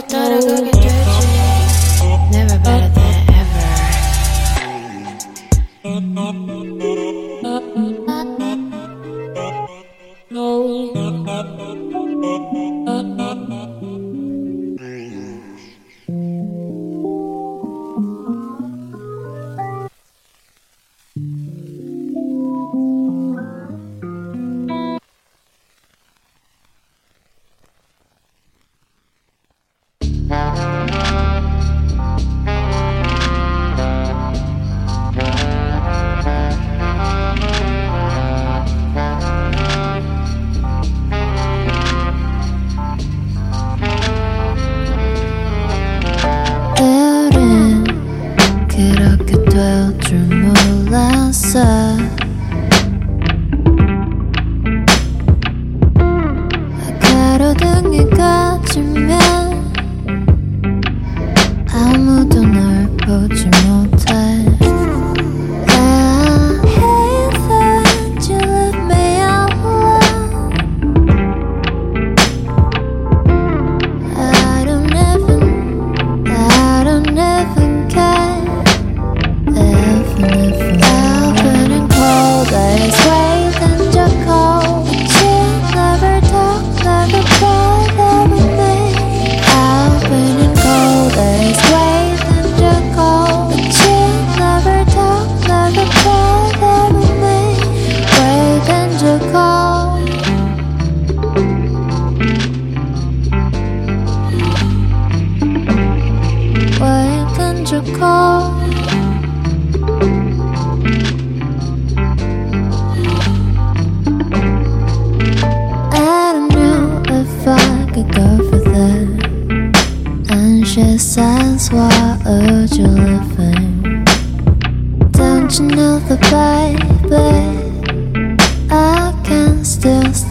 just thought I'd get je s'assois a thing. Don't you know the baby? I can still.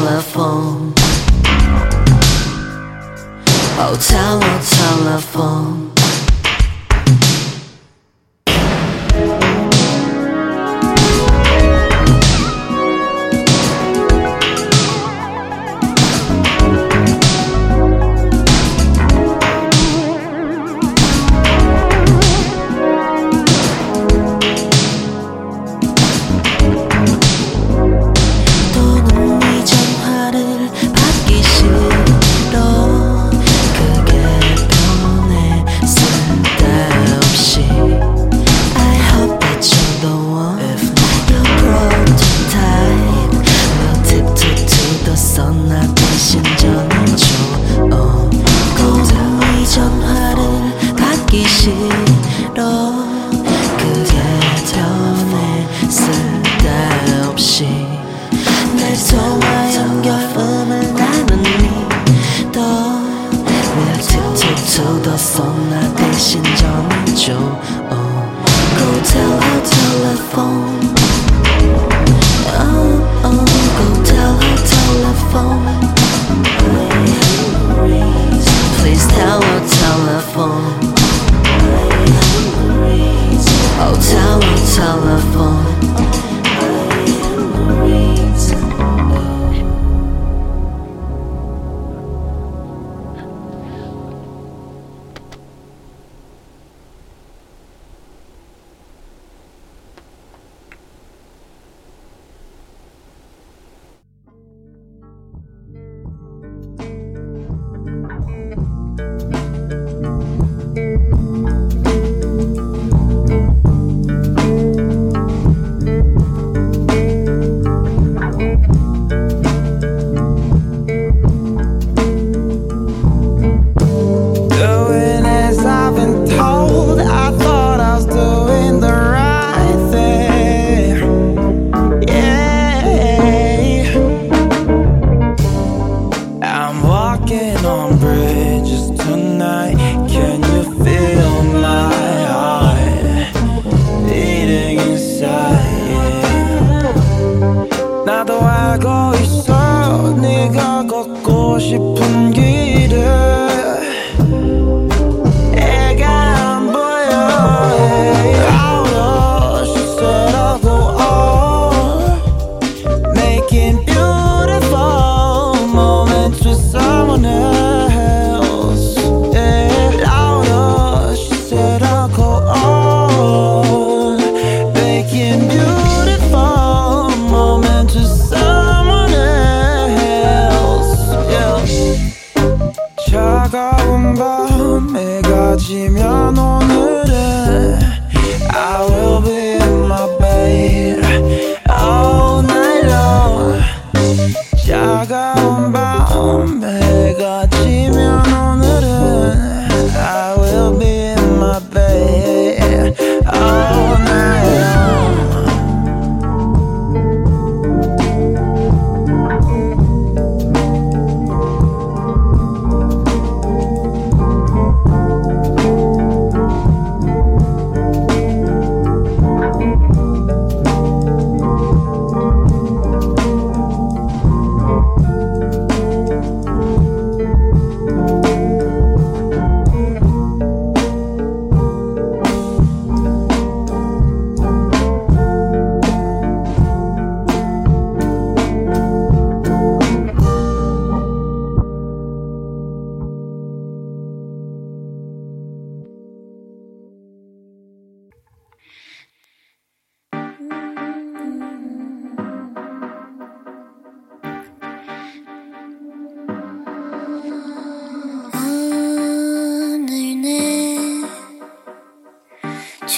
telephone. Oh, tell telephone.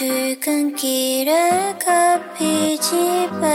출근길에 커피집에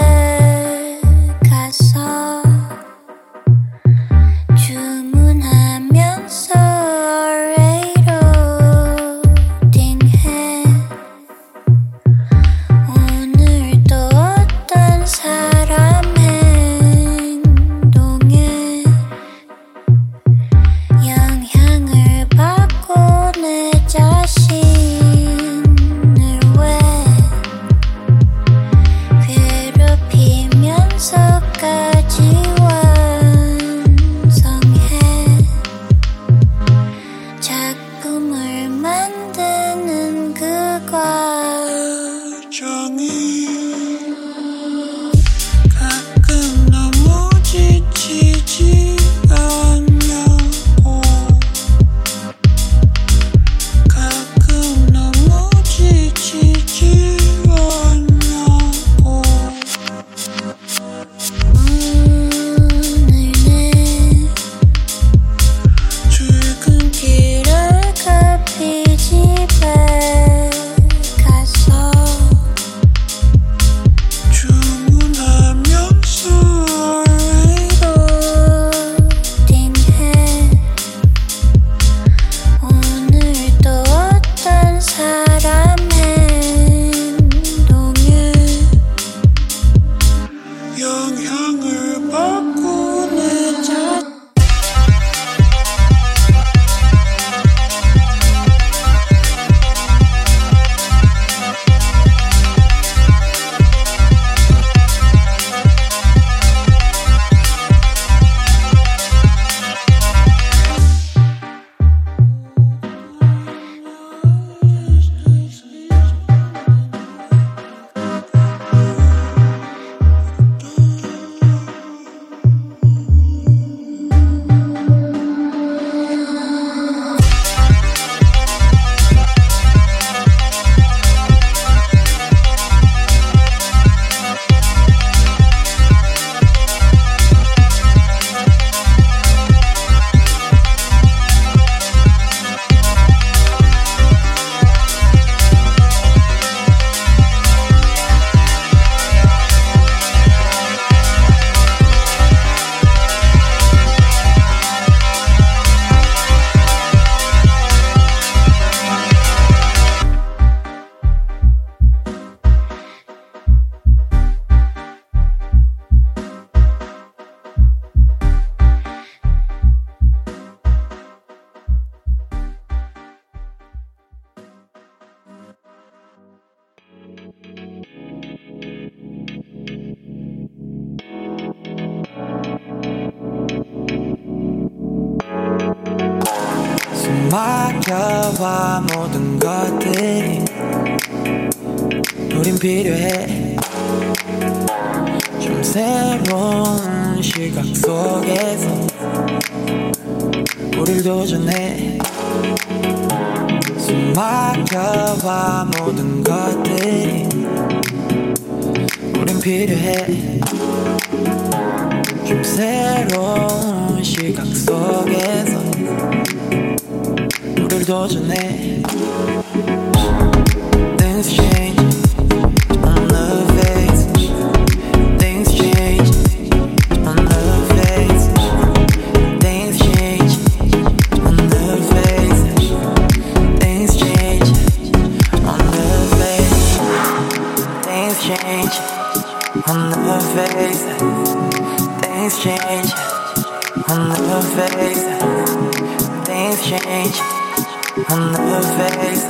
On the face,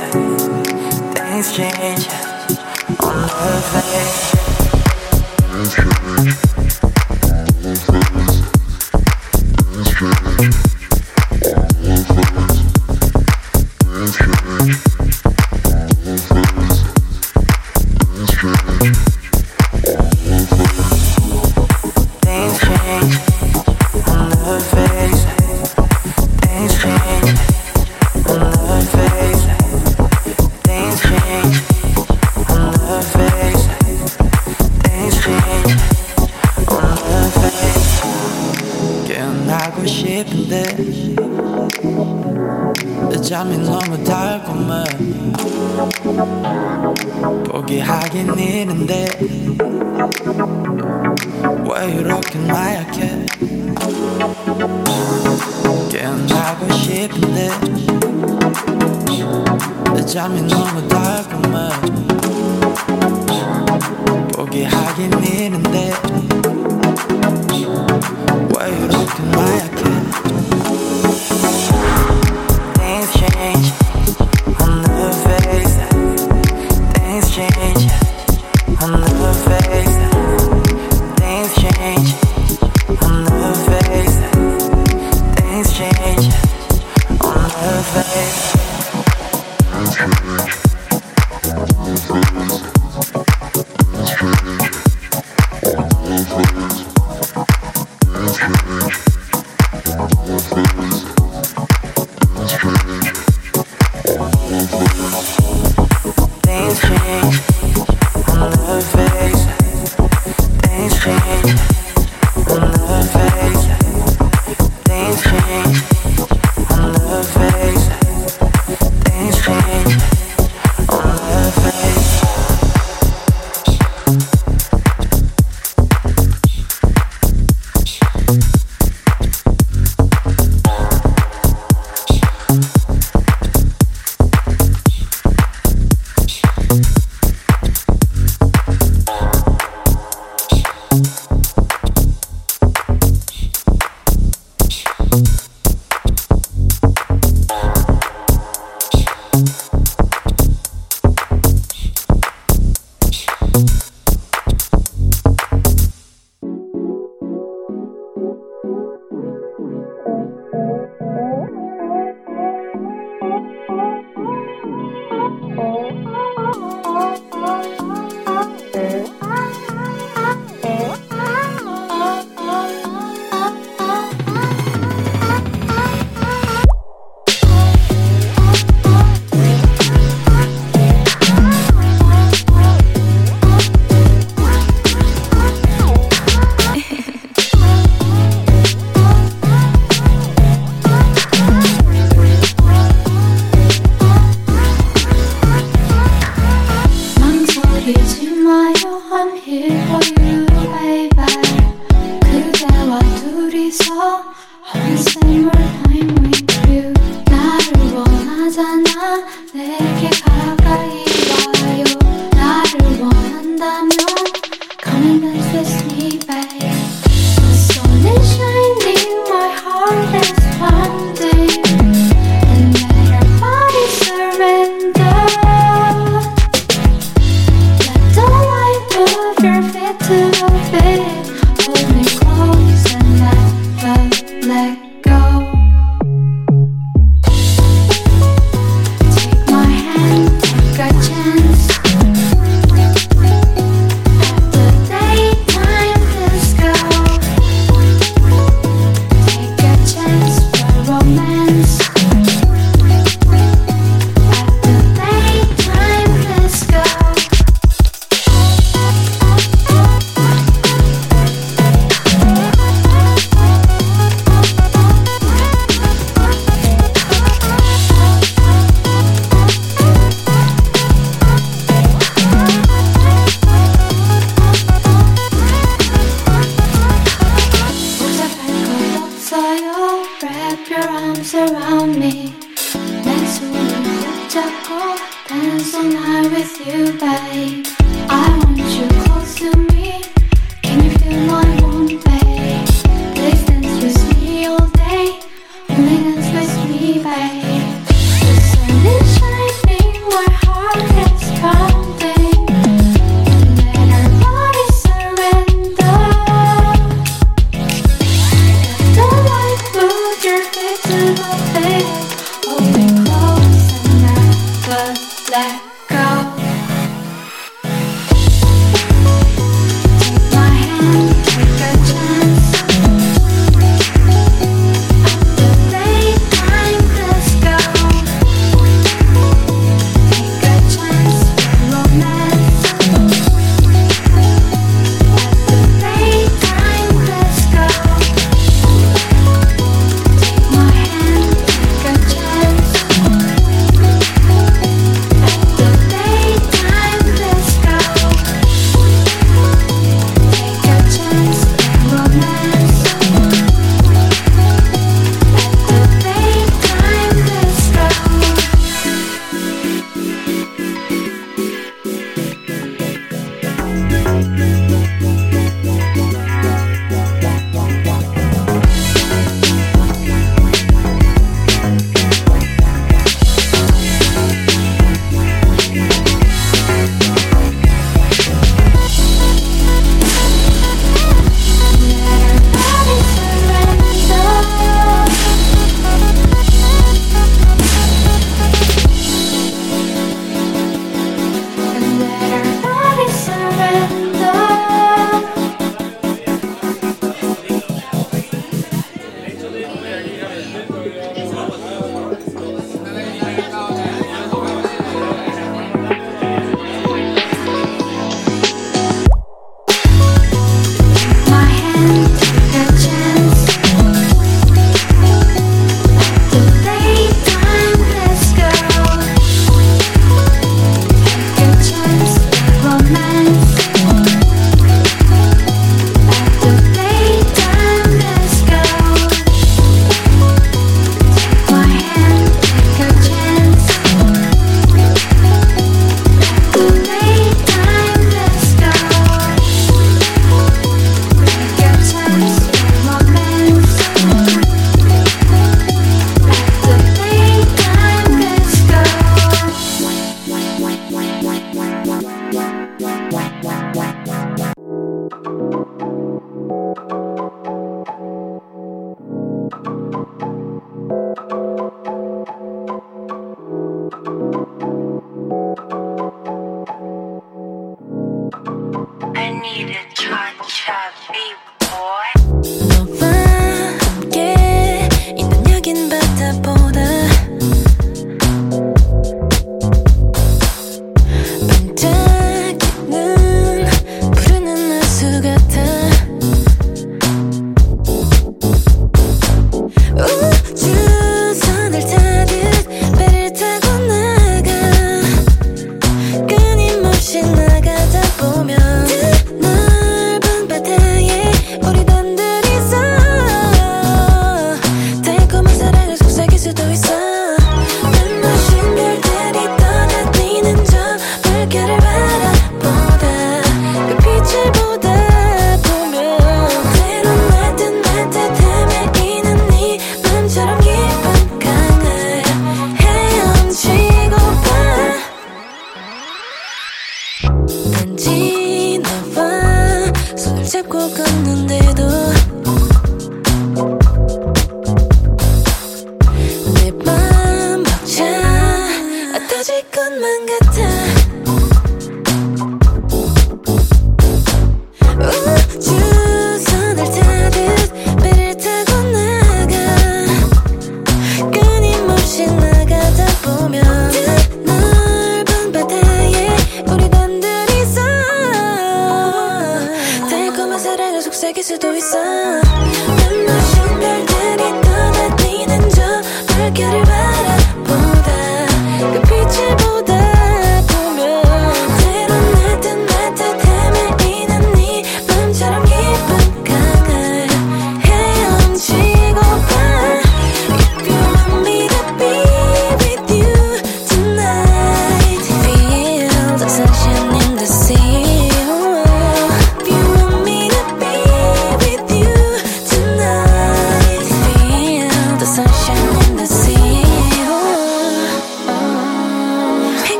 things change. On the face, things change.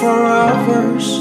For hours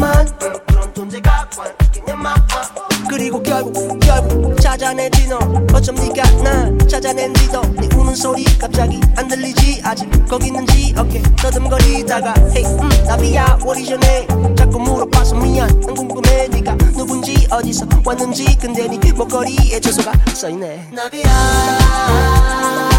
있겠냐만. 그런 존재가 있겠냐만 그리고 결국 결국 찾아내지 너. 어쩜 네가 날 찾아낸지도. 네 우는 소리 갑자기 안 들리지. 아직 거기 있는지 어깨 더듬거리다가 Hey 음, 나비야 what is your name 자꾸 물어봐서 미안. 난 궁금해 네가 누군지 어디서 왔는지. 근데 네 목걸이에 주소가 써있네. 나비야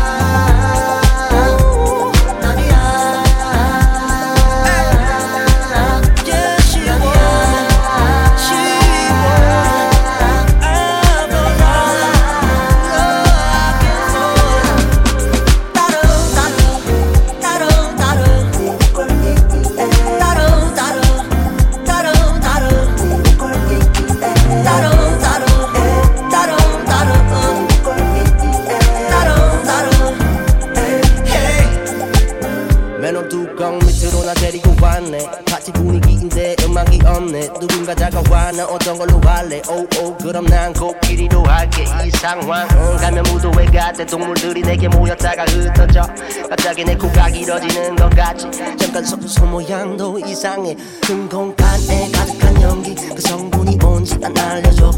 상황은 가면 무도회 같아 동물들이 내게 모였다가 흩어져. 갑자기 내 코가 길어지는 것 같지 잠깐 소, 손 모양도 이상해. 큰 공간에 가득한 연기. 그 성분이 뭔지 안 알려줘.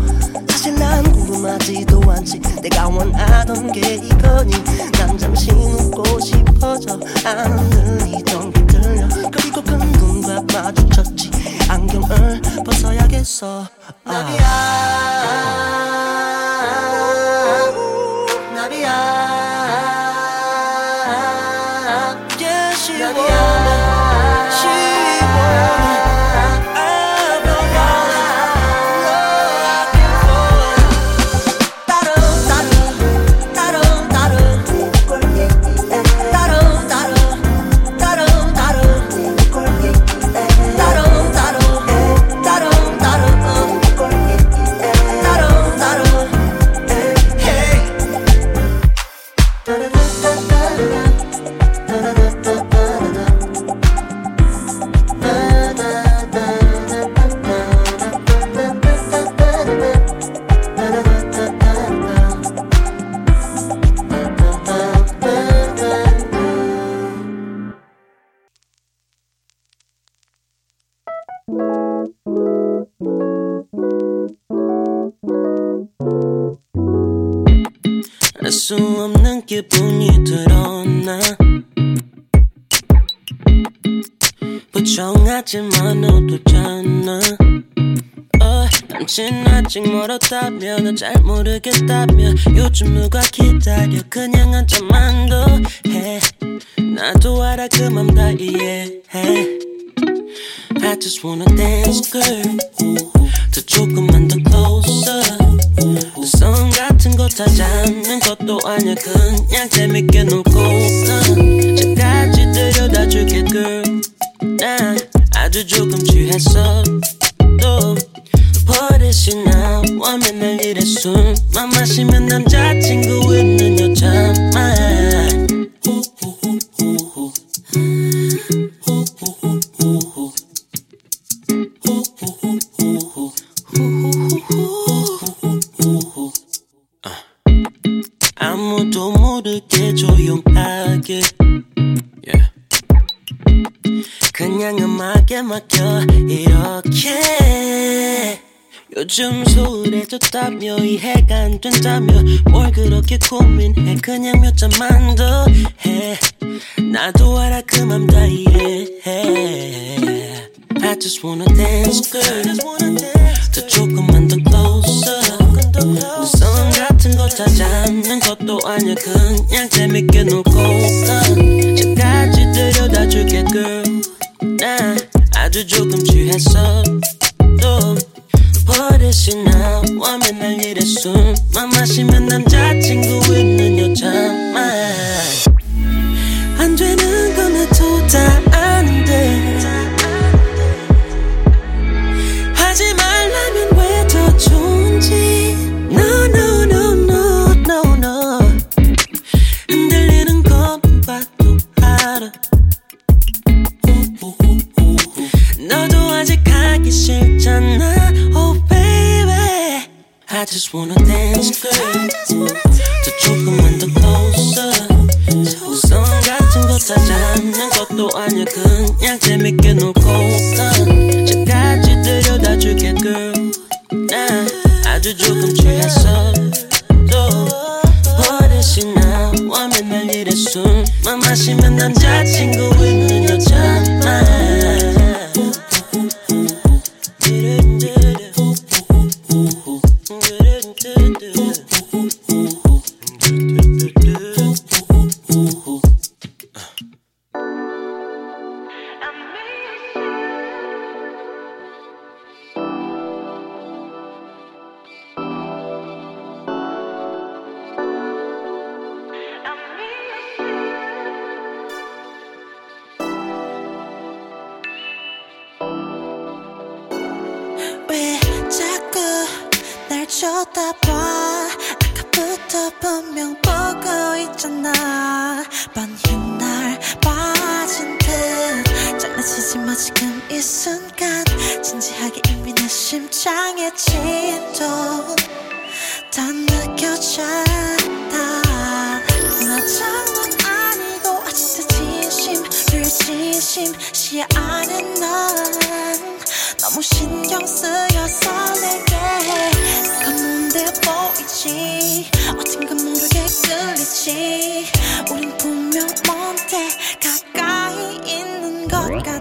사실 난 궁금하지도 않지. 내가 원하던 게 이거니. 난 잠시 웃고 싶어져. 안 들리던 게 들려. 그리고 그 눈과 마주쳤지. 안경을 벗어야겠어. 나비야 나비야 안. Bye. 어, 남친 아직 멀었다며 너잘 모르겠다며 요즘 누가 기다려? 그냥 한잔만 더해. 나도 알아 그맘 다 이해해. I just wanna dance girl 더 조금만 더 closer. 성 같은 거 않는 것도 아니야. 그냥 재밌게 놀고 난 집까지 데려다 줄게 girl. 난 아주 조금 취했어. 또 버릇이나 원맨 날 일에 술만 마시면 남자친구 있는 여자만 요즘 소홀해졌다며 이해가 안 된다며. 뭘 그렇게 고민해? 그냥 몇 잔만 더 해. 나도 알아 그맘 다 이해해. I just wanna dance girl 더 조금만 더 closer. 성 같은 거 않는 것도 아니야. 그냥 재밌게 놀고 난 집까지 데려다 줄게 girl. 난 아주 조금 취했어. 또 그릇이 나와 맨날 이래 숨만 마시면 남자친구 있는 여자.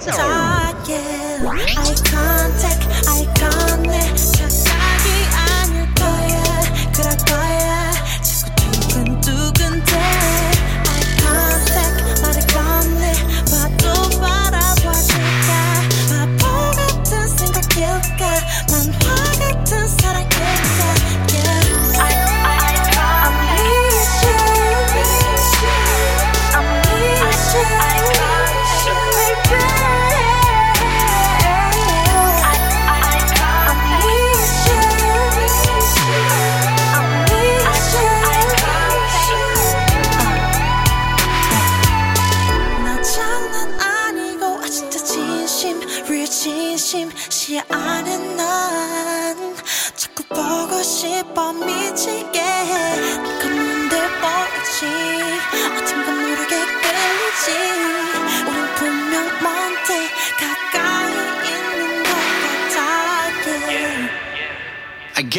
talking. Eye contact.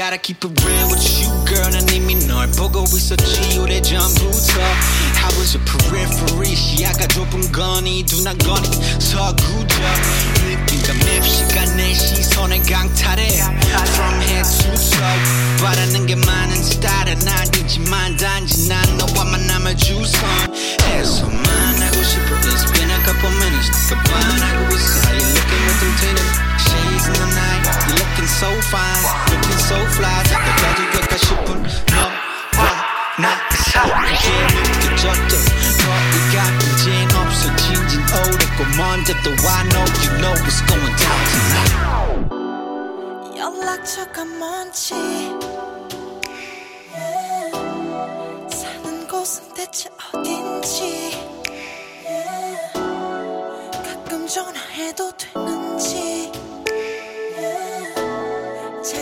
gotta keep it real with you, girl. 난 이미 that 보고 있었지 오래전부터. I was your periphery. 시야가좁은 거니 둔한 거니 서구적. 느낌과 맵 시간에 시선의 강탈해. From head to toe. 바라는 게 많은 스타일은 아니지만 단지 난 너와 So 주선. 애써만 하고 싶어. It's been a couple minutes. 더 I go How you looking with them tinted? shades in the night. You're looking so fine, looking so fly. Take a judge, look at you, but no, not sorry. Yeah, get judged up. so 같은 진 없어 진진 오래고 먼저 또 I you know what's going down tonight. 연락처가 뭔지 사는 곳은 대체 어딘지 가끔 전화해도 되나?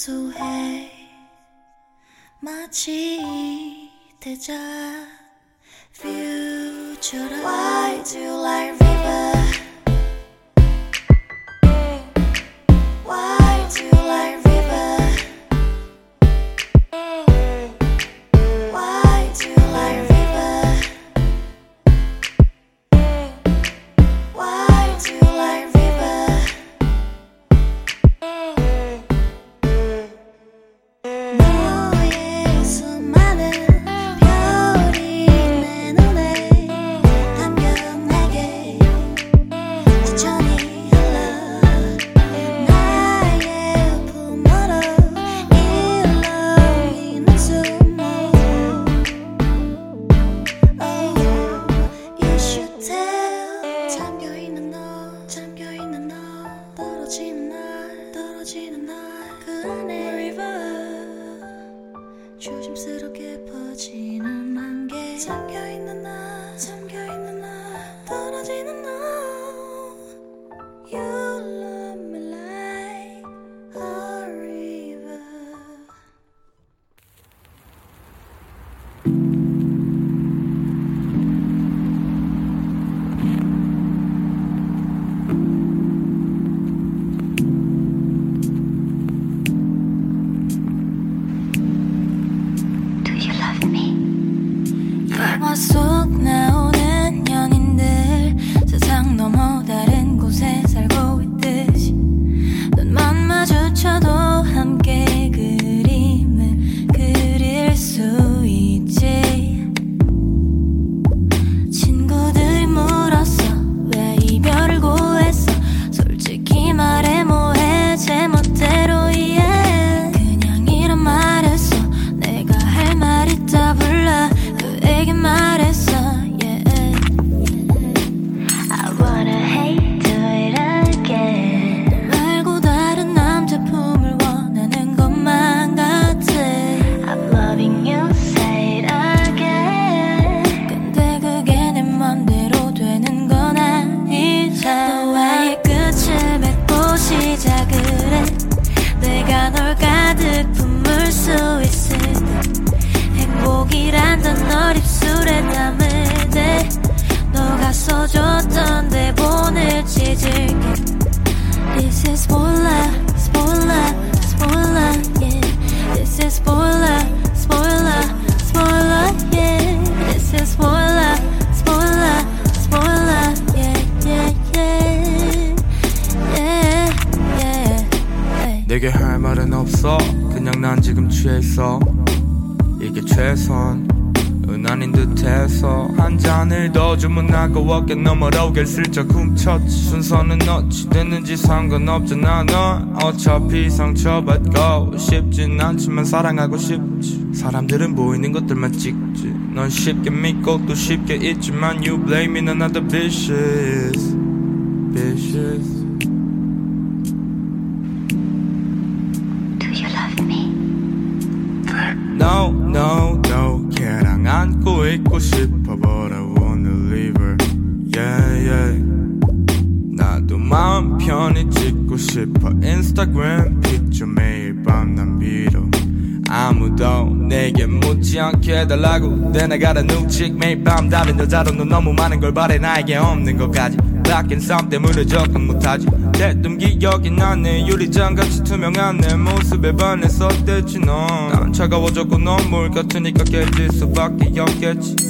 소해 마치 대자 퓨처라 Why do you like river? 내게 할 말은 없어. 그냥 난 지금 취해 있어. 이게 최선은 아닌 듯해서 한 잔을 더 주문하고 어깨 너머로 길 슬쩍 훔쳤지 순서는 어찌 됐는지 상관없잖아 넌 어차피 상처받고 싶진 않지만 사랑하고 싶지. 사람들은 보이는 것들만 찍지. 넌 쉽게 믿고 또 쉽게 잊지만 You blame me. 넌 나도 vicious No, no, no 걔랑 안고 있고 싶어 But I wanna leave her Yeah, yeah. 나도 마음 편히 찍고 싶어 인스타그램 픽처 매일 밤 난 빌어 아무도 내게 묻지 않게 해달라고. 내 나가라 눈치 매일 밤 다른 여자로 너 너무 많은 걸 바래. 나에게 없는 것까지. 바뀐 삶 때문에 접근 못하지 대뜸 기억이 나네. 유리장같이 투명한 내 모습에 반했었댔지 넌난 차가워졌고 눈물 같으니까 깨질 수밖에 없겠지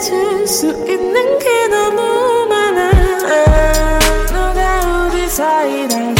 해줄 수 있는 게 너무 많아. 너가 우리 사이를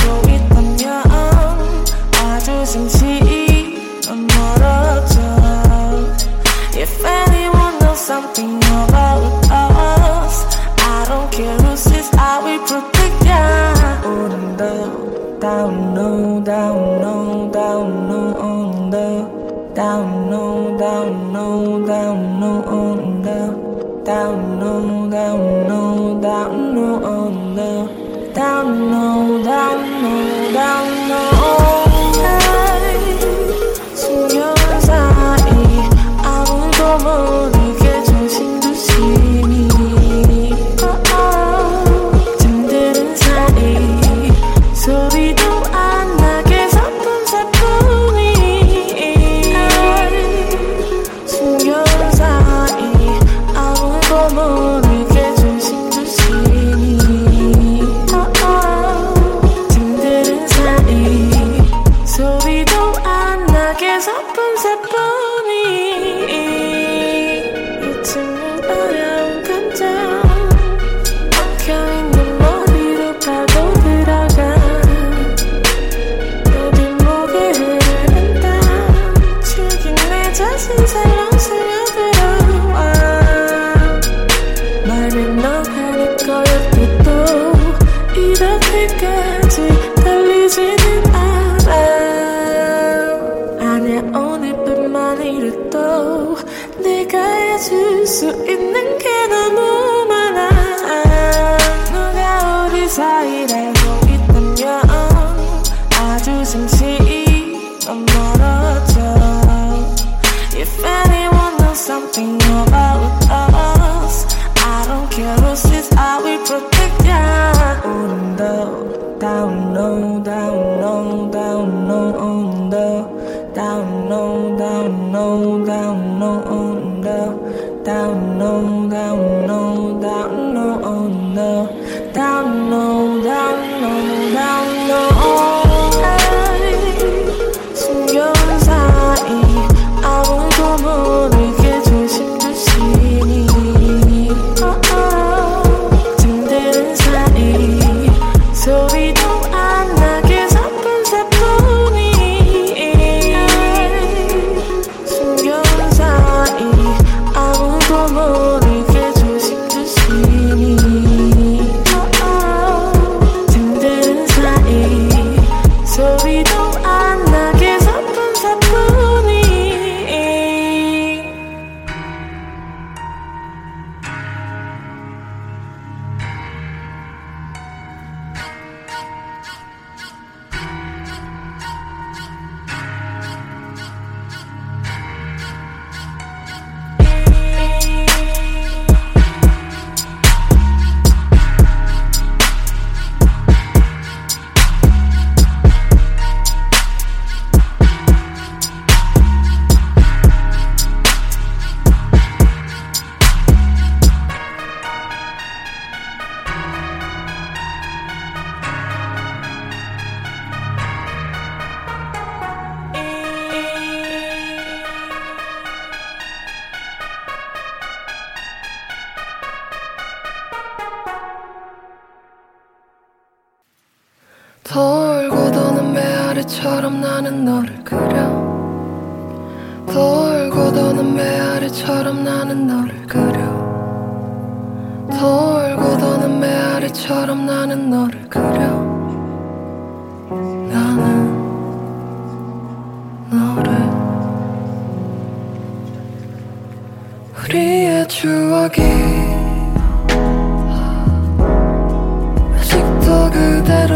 그대로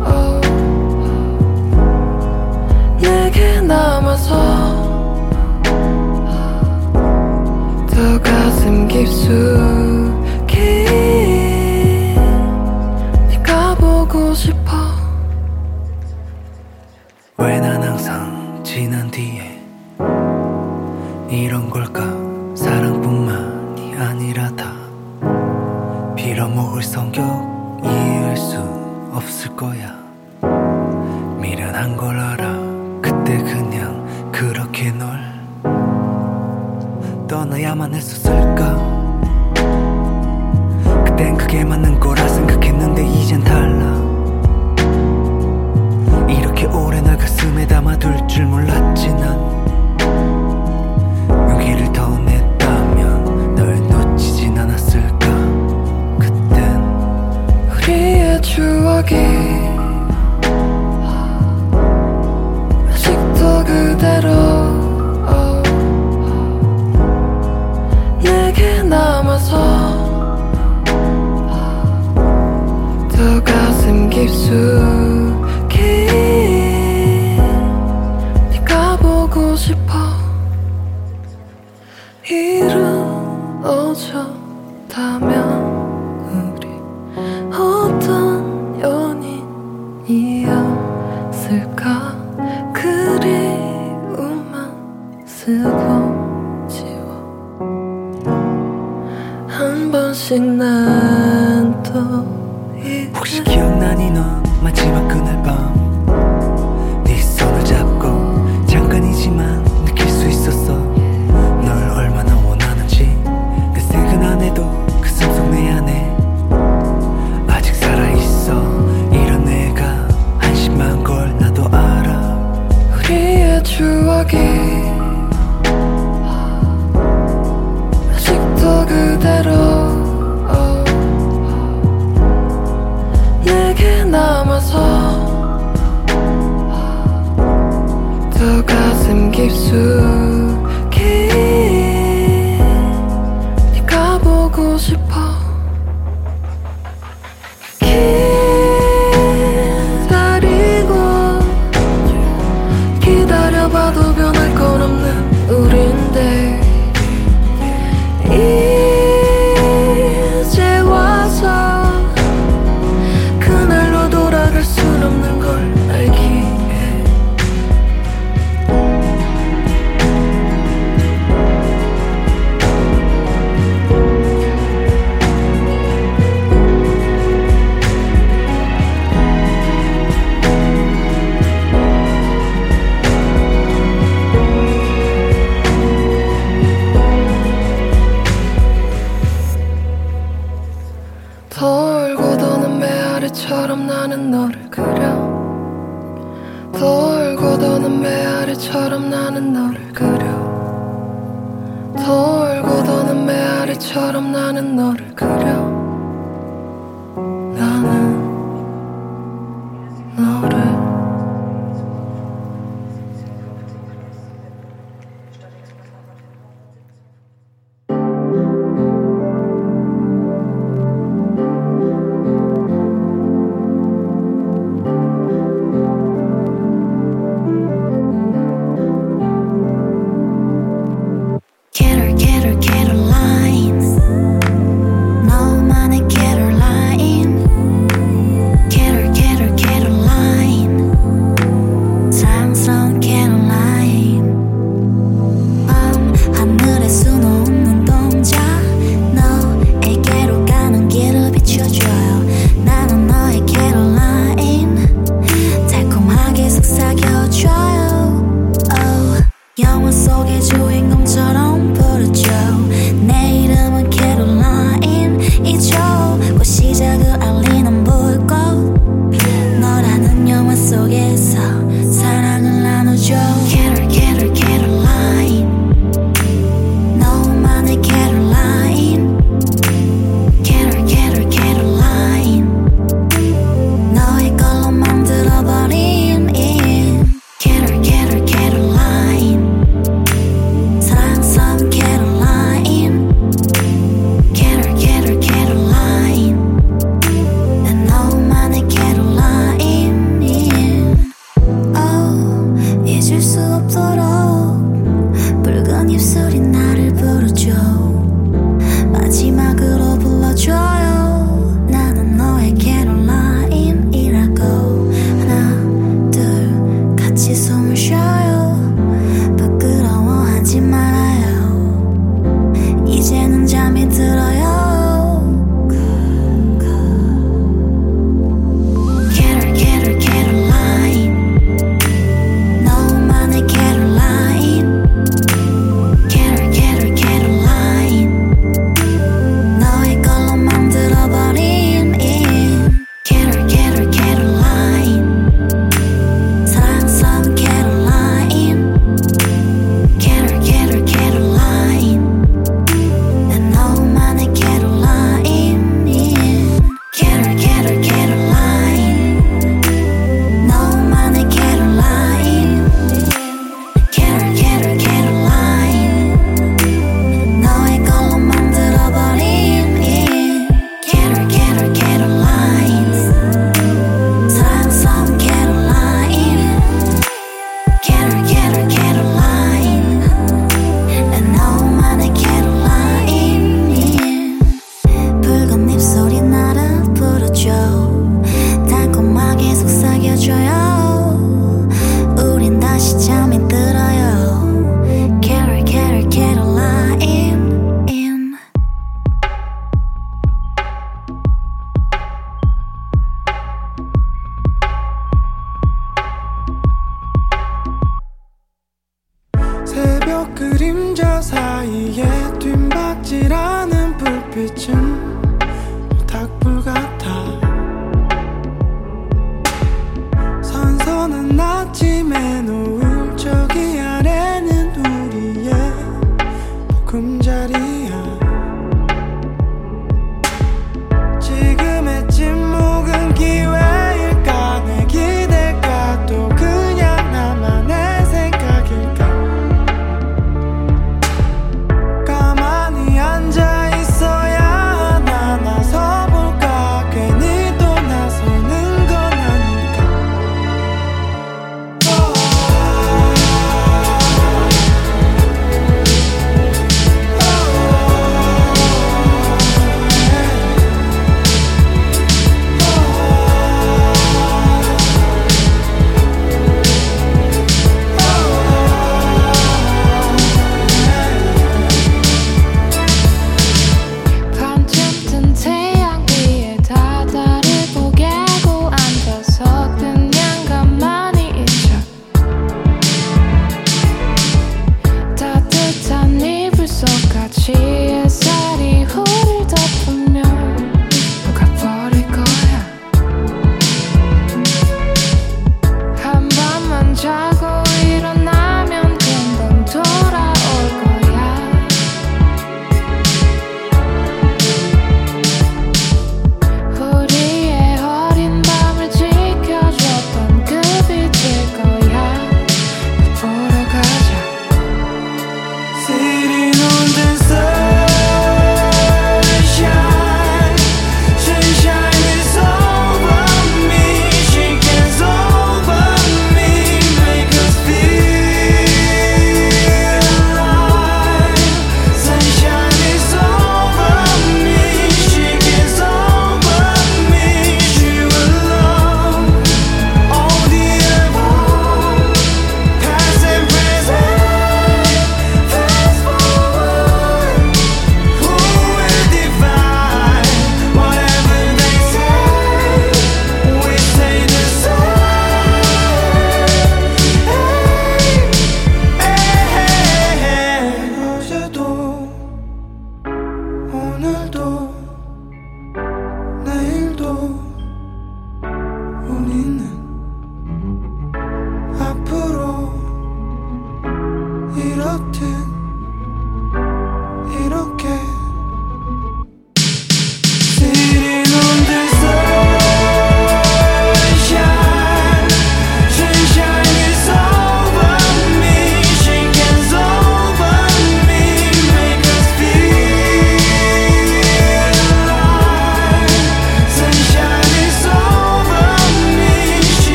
어, 내게 남아서 어, 더 가슴 깊숙